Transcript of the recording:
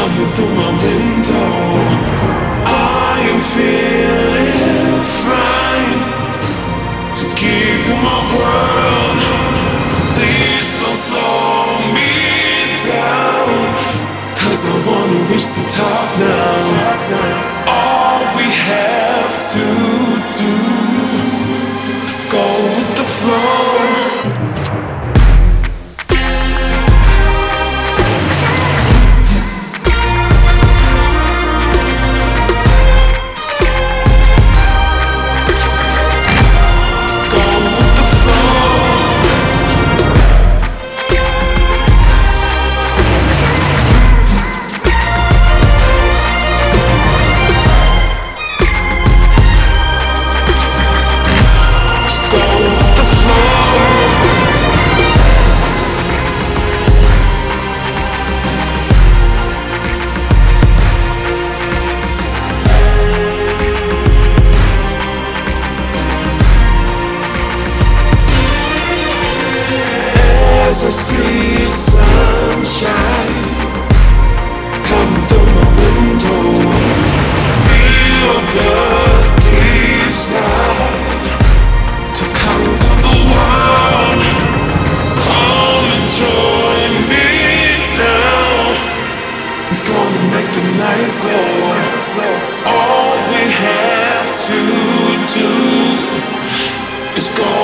coming through my window, I am feeling fine to give you my world. Please don't slow me down, cause I wanna reach the top now. All we have to do As I see sunshine coming through my window, feel the desire to conquer the world. Come and join me now. We're gonna make the night glow. All we have to do is go.